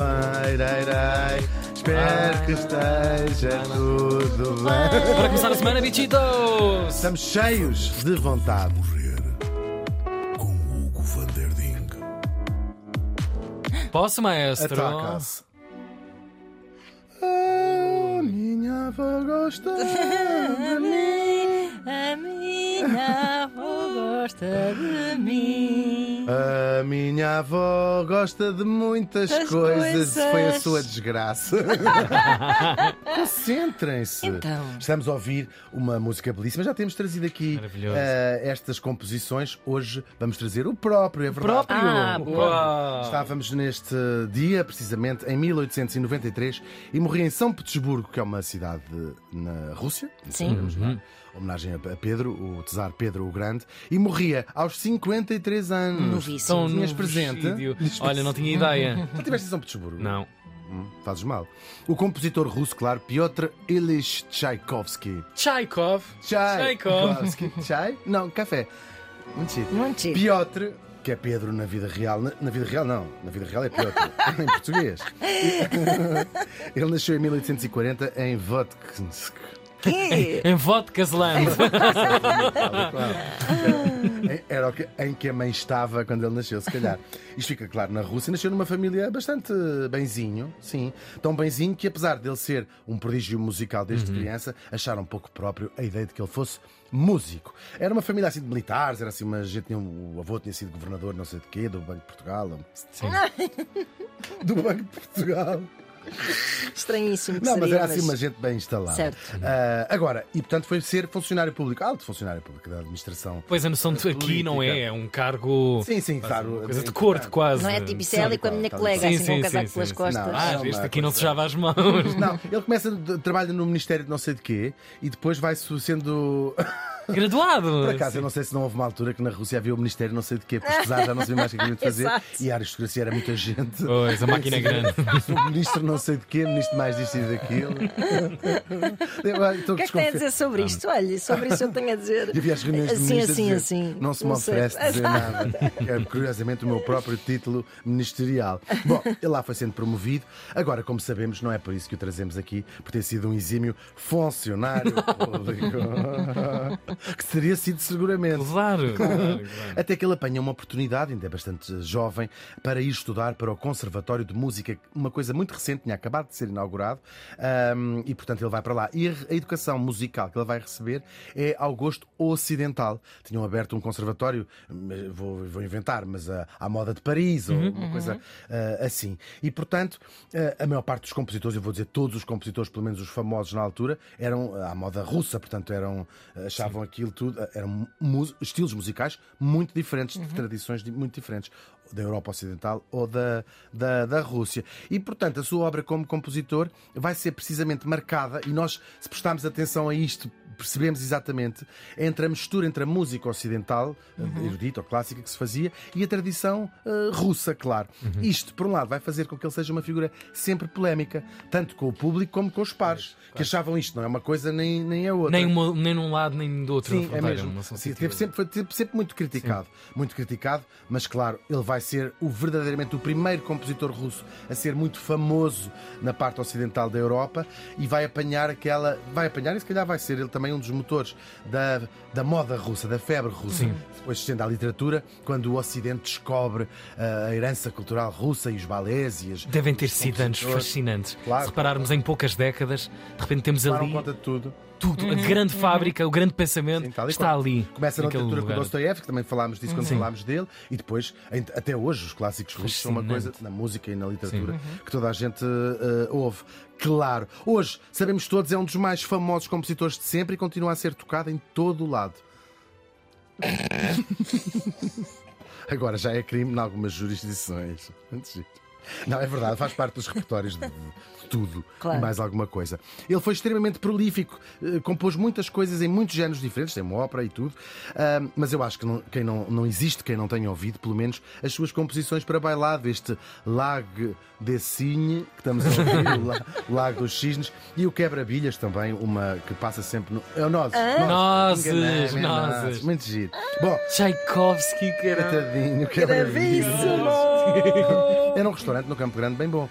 Ai, ai, ai. Espero que esteja tudo bem. Para começar a semana, bichitos! Estamos cheios de vontade. Morrer com Hugo van der Ding. Posso, maestro? Ataca-se. A minha avó gosta de mim. A minha avó gosta de mim. A minha avó gosta de muitas coisas. coisas. Foi a sua desgraça. Concentrem-se. Então. Estamos a ouvir uma música belíssima. Já temos trazido aqui eh, estas composições. Hoje vamos trazer o próprio, é verdade. Próprio! Ah, boa. Uau. Estávamos neste dia, precisamente, em 1893, e morri em São Petersburgo, que é uma cidade na Rússia. Sim. Vamos lá. Homenagem a Pedro, o Czar Pedro o Grande, e morria aos 53 anos. Novíssimo. Tão Tinhas no presente? vídeo. Olha, não tinha ideia. Já estiveste em São Petersburgo? Não. Hum, fazes mal. O compositor russo, claro, Piotr Ilyich Tchaikovsky. Tchaikov. Tchaikovsky. Chai? Não, café. Muito chique. Piotr, que é Pedro na vida real. Na, na vida real, não. Na vida real é Piotr, em português. Ele nasceu em 1840 em Votkinsk. Que? Em Vodkasland. Em- Era o que- em que a mãe estava quando ele nasceu, se calhar. Isto fica claro na Rússia. Nasceu numa família bastante benzinho, sim. Tão benzinho que, apesar dele ser um prodígio musical desde criança, acharam um pouco próprio a ideia de que ele fosse músico. Era uma família assim de militares, era assim uma gente. tinha O avô tinha sido governador, não sei de quê, do Banco de Portugal. Sim. Do Banco de Portugal. Estranhíssimo que Não, mas seria, era assim uma gente bem instalada. Certo. Ah, agora, e portanto foi ser funcionário público, alto funcionário público da administração. Pois a noção de aqui não é, é um cargo. Sim, sim, claro. Coisa de corte, quase. Não é tipo isso é ali com a minha colega, sim, assim com sim, um casaco sim, pelas sim. costas. Não, Ah, É este aqui não se coisa- java as mãos. Não, ele começa, trabalha no Ministério de não sei de quê e depois vai sendo. Graduado. Por acaso, eu não sei se não houve uma altura que na Rússia havia o Ministério não sei de quê, pesquisar, já não sabia mais o que havia de fazer. E a aristocracia era muita gente. Pois, a máquina é grande. O ministro não sei de quê, ministro mais disto e daquilo. O que é que tem a dizer sobre isto? Olha, sobre isso eu tenho a dizer. E havia as reuniões de assim, ministros a assim, dizer, assim. Não se me sei. oferece dizer nada. É, curiosamente, o meu próprio título ministerial. Bom, ele lá foi sendo promovido. Agora, como sabemos, não é por isso que o trazemos aqui, por ter sido um exímio funcionário público. Que teria sido seguramente. Claro. claro. Até que ele apanha uma oportunidade, ainda é bastante jovem, para ir estudar para o Conservatório de Música, uma coisa muito recente, tinha acabado de ser inaugurado, ahm, e portanto ele vai para lá. E a, educação musical que ele vai receber é ao gosto ocidental. Tinham aberto um conservatório, vou, vou inventar, mas ah, à moda de Paris, ou uma coisa ah, assim. E portanto, ah, a maior parte dos compositores, eu vou dizer todos os compositores, pelo menos os famosos na altura, eram ah, à moda russa, portanto eram, achavam aquilo tudo, eram estilos musicais muito diferentes, de tradições di- muito diferentes da Europa Ocidental ou da, da, da Rússia. E, portanto, a sua obra como compositor vai ser precisamente marcada, e nós, se prestarmos atenção a isto, percebemos exatamente entre a mistura entre a música ocidental, erudita ou clássica, que se fazia, e a tradição eh, russa, claro. Isto, por um lado, vai fazer com que ele seja uma figura sempre polémica, tanto com o público como com os pares, que achavam isto, não é uma coisa nem, nem a outra. Nem, uma- nem num lado, nem do outro. Sim, é mesmo. Sim, teve sempre, foi sempre muito criticado. Muito criticado, mas claro, ele vai ser o verdadeiramente o primeiro compositor russo a ser muito famoso na parte ocidental da Europa e vai apanhar aquela. Vai apanhar e se calhar vai ser ele também um dos motores da, da moda russa, da febre russa. Depois se estende à literatura, quando o Ocidente descobre ah, a herança cultural russa e os balés e as. Devem ter sido anos fascinantes. Claro. Se repararmos em poucas décadas, de repente temos ali conta de tudo. Tudo. A grande fábrica, o grande pensamento Sim, está qual. ali. Começa na literatura com lugar. Dostoiévski, também falámos disso quando falámos dele, e depois, até hoje, os clássicos russos são uma coisa, na música e na literatura, que toda a gente eh, ouve. Claro, hoje, sabemos todos, é um dos mais famosos compositores de sempre e continua a ser tocado em todo o lado. Agora já é crime em algumas jurisdições. Muito giro. Não, é verdade, faz parte dos repertórios de, de tudo Claro. e mais alguma coisa. Ele foi extremamente prolífico, eh, compôs muitas coisas em muitos géneros diferentes, tem uma ópera e tudo, ah, mas eu acho que não, quem não, não existe quem não tenha ouvido, pelo menos, as suas composições para bailado, este Lago de Cigne, que estamos a ouvir, o La- Lago dos Cisnes, e o Quebra-Bilhas também, uma que passa sempre no. É o Nozes. Nozes, Enganei-me, é nozes. Muito giro. Bom, Tchaikovsky, cara. coitadinho, Quebra-Bilhas. Era um restaurante no Campo Grande bem bom.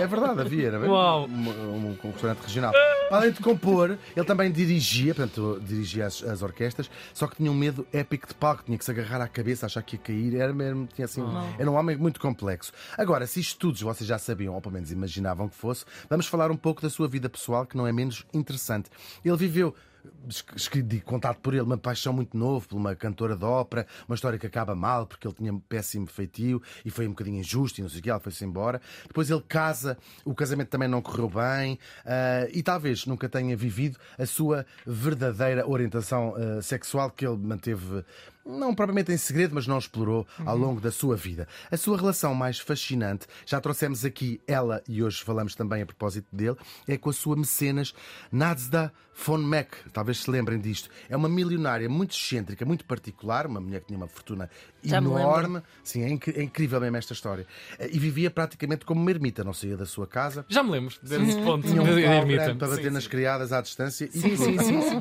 É verdade, havia, era bem Uau. Um, um, um, restaurante regional. Além de compor, ele também dirigia, portanto, dirigia as, as, orquestras, só que tinha um medo épico de palco, tinha que se agarrar à cabeça, achar que ia cair, era, mesmo, tinha assim, era um homem muito complexo. Agora, se isto tudo vocês já sabiam, ou pelo menos imaginavam que fosse, vamos falar um pouco da sua vida pessoal, que não é menos interessante. Ele viveu contado por ele, uma paixão muito novo por uma cantora de ópera, uma história que acaba mal porque ele tinha um péssimo feitio e foi um bocadinho injusto e não sei o que, ela foi-se embora. Depois ele casa, o casamento também não correu bem uh, e talvez nunca tenha vivido a sua verdadeira orientação uh, sexual que ele manteve não propriamente em segredo, mas não explorou ao longo da sua vida. A sua relação mais fascinante, já trouxemos aqui ela e hoje falamos também a propósito dele, é com a sua mecenas Nadzda von Meck. Talvez se lembrem disto. É uma milionária muito excêntrica, muito particular, uma mulher que tinha uma fortuna já enorme. Sim, é, inc é, incrível mesmo esta história. Eh, e vivia praticamente como uma ermita, não saía da sua casa. Já me lembro desse ponto. Tinha um de ermita. para bater sim, nas sim. criadas à distância. Sim, e... sim, sim, sim.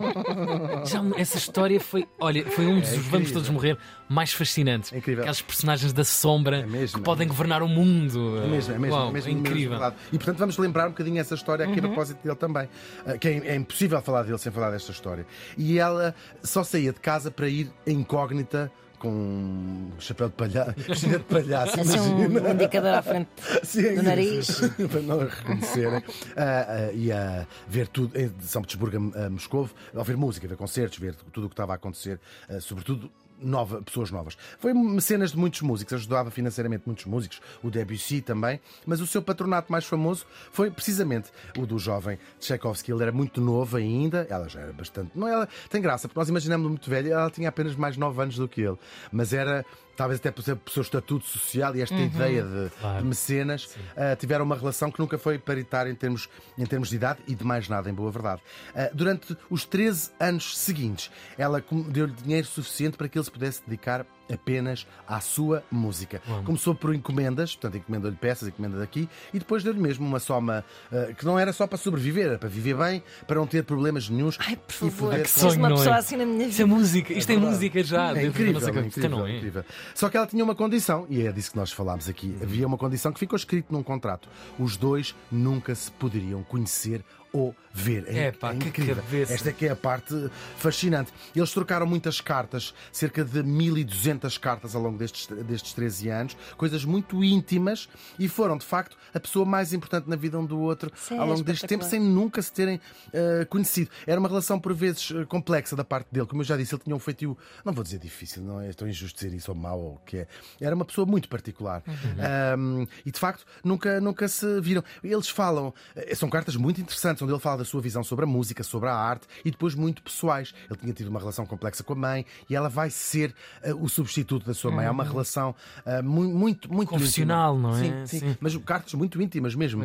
Já, essa história foi, olha, foi um dos é vamos todos morrer mais fascinantes. É incrível. Aquelas personagens da sombra é mesmo, que podem é governar o mundo. É mesmo, é mesmo. Uau, é mesmo, incrível. Mesmo e portanto vamos lembrar um bocadinho essa história aqui uhum. a propósito dele também. Ah, que é, impossível falar dele sem falar desta história. E ela só saía de casa para ir incógnita com um chapéu de palhaço, vestida de palhaço. Assim um indicador à frente Sim, do nariz. para não reconhecerem. Uh, uh, e a ver tudo em São Petersburgo a, a Moscovo, a ouvir música, a ver concertos, ver tudo o que estava a acontecer, uh, sobretudo nova, pessoas novas. Foi mecenas de muitos músicos, ajudava financeiramente muitos músicos, o Debussy também, mas o seu patronato mais famoso foi precisamente o do jovem Tchaikovsky. Ele era muito novo ainda, ela já era bastante. Não, ela tem graça, porque nós imaginamos muito velha, ela tinha apenas mais 9 anos do que ele, mas era talvez até por seu estatuto social e esta uhum, ideia de, claro. de mecenas, uh, tiveram uma relação que nunca foi paritária em termos, em termos de idade e de mais nada, em boa verdade. Uh, durante os 13 anos seguintes, ela deu-lhe dinheiro suficiente para que ele se pudesse dedicar apenas à sua música. Começou por encomendas, portanto, encomendou-lhe peças, encomenda daqui, e depois deu-lhe mesmo uma soma uh, que não era só para sobreviver, era para viver bem, para não ter problemas nenhums. Ai, por favor, poder... que sonho, uma pessoa é? assim na minha vida. Isso é música, isto é, é música já. É incrível, nossa... é incrível, não é? incrível. Só que ela tinha uma condição, e é disso que nós falámos aqui. Uhum. Havia uma condição que ficou escrito num contrato. Os dois nunca se poderiam conhecer ou ver. É, é, pá, é incrível. Esta é que é a parte fascinante. Eles trocaram muitas cartas, cerca de 1200 cartas ao longo destes, destes 13 anos, coisas muito íntimas e foram, de facto, a pessoa mais importante na vida um do outro Sim, ao longo é deste tempo, sem nunca se terem uh, conhecido. Era uma relação, por vezes, eh, complexa da parte dele. Como eu já disse, ele tinha um feitio, não vou dizer difícil, não é tão injusto dizer isso ou mau ou o que é. Era uma pessoa muito particular. Uhum. Um, e, de facto, nunca, nunca se viram. Eles falam, eh, são cartas muito interessantes onde ele fala da sua visão sobre a música, sobre a arte e depois muito pessoais. Ele tinha tido uma relação complexa com a mãe e ela vai ser uh, o substituto da sua mãe. Há uma uhum. relação uh, muito, muito profissional, não é? Sim, sim, sim, Mas cartas muito íntimas mesmo.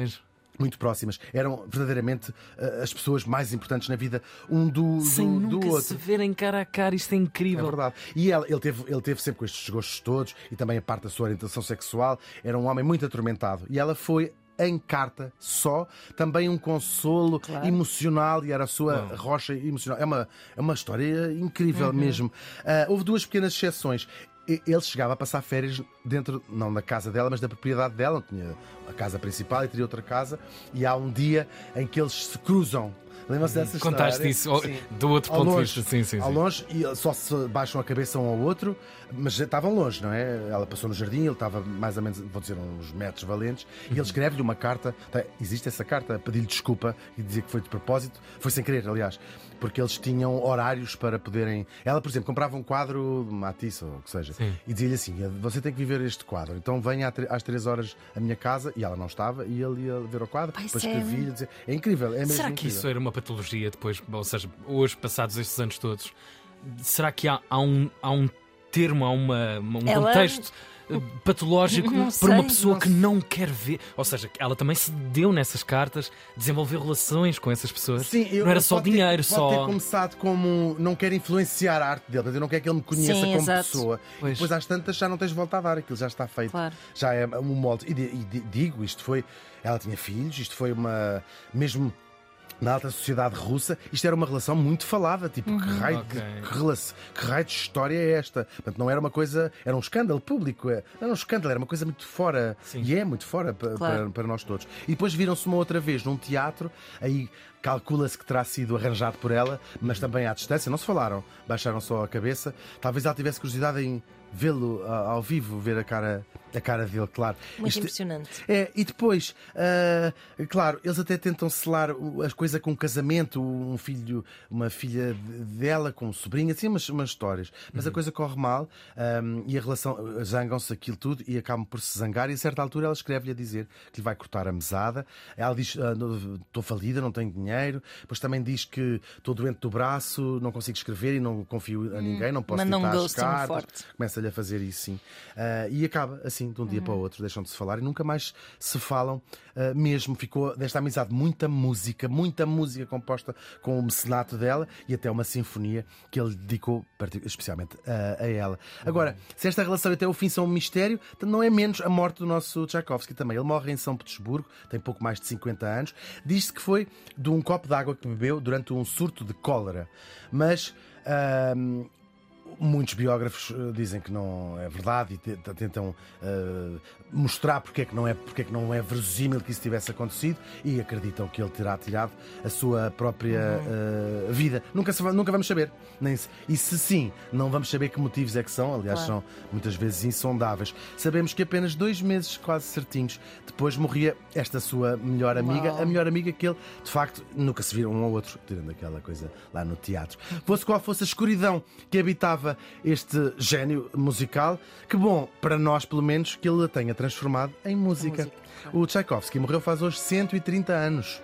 muito próximas. Eram verdadeiramente uh, as pessoas mais importantes na vida um do, Sem do, nunca do outro. se verem cara a cara, isto é incrível. É verdade. E ela, ele, teve, ele teve sempre com estes gostos todos e também a parte da sua orientação sexual. Era um homem muito atormentado. E ela foi em carta só, também um consolo claro. emocional e era a sua rocha emocional. É uma, é uma história incrível uhum. mesmo. Uh, houve duas pequenas exceções ele chegava a passar férias dentro, não da casa dela, mas da propriedade dela. Tinha a casa principal e teria outra casa. E há um dia em que eles se cruzam Lembra-se dessa história? Contaste isso do outro ponto longe, de vista. Sim, sim, ao longe e só se baixam a cabeça um ao outro, mas já estavam longe, não é? Ela passou no jardim, ele estava mais ou menos, vou dizer, uns metros valentes, e ele uhum. escreve-lhe uma carta. Tá, existe essa carta, a pedir-lhe desculpa e dizer que foi de propósito, foi sem querer, aliás, porque eles tinham horários para poderem. Ela, por exemplo, comprava um quadro de Matisse ou o que seja, sim. e dizia-lhe assim: você tem que viver este quadro, então venha às três horas à minha casa, e ela não estava, e ele ia ver o quadro, Pai, depois escrevia-lhe. É incrível, é mesmo Será que incrível. isso era uma patologia depois? ou seja, hoje, passados estes anos todos, será que há, há, um, há um termo, há uma, um Ela... contexto eh, patológico não para uma pessoa não que não quer ver. Ou seja, ela também se deu nessas cartas, desenvolver relações com essas pessoas. Sim, eu, não era só ter, dinheiro, pode só. ter começado como não quer influenciar a arte dele, eu não quer que ele me conheça Sim, como exato. pessoa. Pois. E depois às tantas já não tens volta a dar, aquilo já está feito. Claro. Já é um molde. E, e digo, isto foi. Ela tinha filhos, isto foi uma. Mesmo na alta sociedade russa, isto era uma relação muito falada. Tipo, que, raio Ok. de, que, relação- que raio de história é esta? Portanto, não era uma coisa. Era um escândalo público. é- Não era um escândalo, era uma coisa muito fora. Sim. E é muito fora Claro. para, para nós todos. E depois viram-se uma outra vez num teatro, aí calcula-se que terá sido arranjado por ela, mas também à distância. Não se falaram, baixaram só a cabeça. Talvez ela tivesse curiosidade em vê-lo ah, ao vivo, ver a cara, a cara dele, claro. Muito Isto- impressionante. é, e depois, ah, claro, eles até tentam selar as coisas com um casamento, um filho, uma filha de- dela com um sobrinho, assim, umas, umas histórias. Mas a coisa corre mal ahm, e a relação, zangam-se aquilo tudo e acabam por se zangar. E a certa altura ela escreve-lhe a dizer que lhe vai cortar a mesada. Ela diz: "Ah, Estou falida, não tenho dinheiro. Depois também diz que estou doente do braço, não consigo escrever e não confio a ninguém, não posso Manda um cartas. forte. Começa-lhe a fazer isso, sim. Ah, e acaba assim, de um dia para o outro, deixam de se falar e nunca mais se falam ah, mesmo. Ficou desta amizade muita música, muita música composta com o mecenato dela e até uma sinfonia que ele dedicou especialmente a, a ela. Agora, se esta relação até o fim são um mistério, não é menos a morte do nosso Tchaikovsky também. Ele morre em São Petersburgo, tem pouco mais de 50 anos. Diz-se que foi de um copo de água que bebeu durante um surto de cólera. Mas. ahm, Muitos biógrafos eh, dizem que não é verdade e te- te- tentam eh, mostrar porque é, que não é, porque é que não é verosímil que isso tivesse acontecido e acreditam que ele terá tirado a sua própria eh, vida. Nunca, se nunca vamos saber. Nem se- e se sim, não vamos saber que motivos é que são, aliás, Claro. são muitas vezes insondáveis. Sabemos que apenas dois meses, quase certinhos, depois morria esta sua melhor amiga, Uau. a melhor amiga que ele, de facto, nunca se viram um ao outro, tirando aquela coisa lá no teatro. Fosse qual fosse a escuridão que habitava este gênio musical, que bom, para nós pelo menos, que ele a tenha transformado em música. música, O Tchaikovsky morreu faz hoje 130 anos.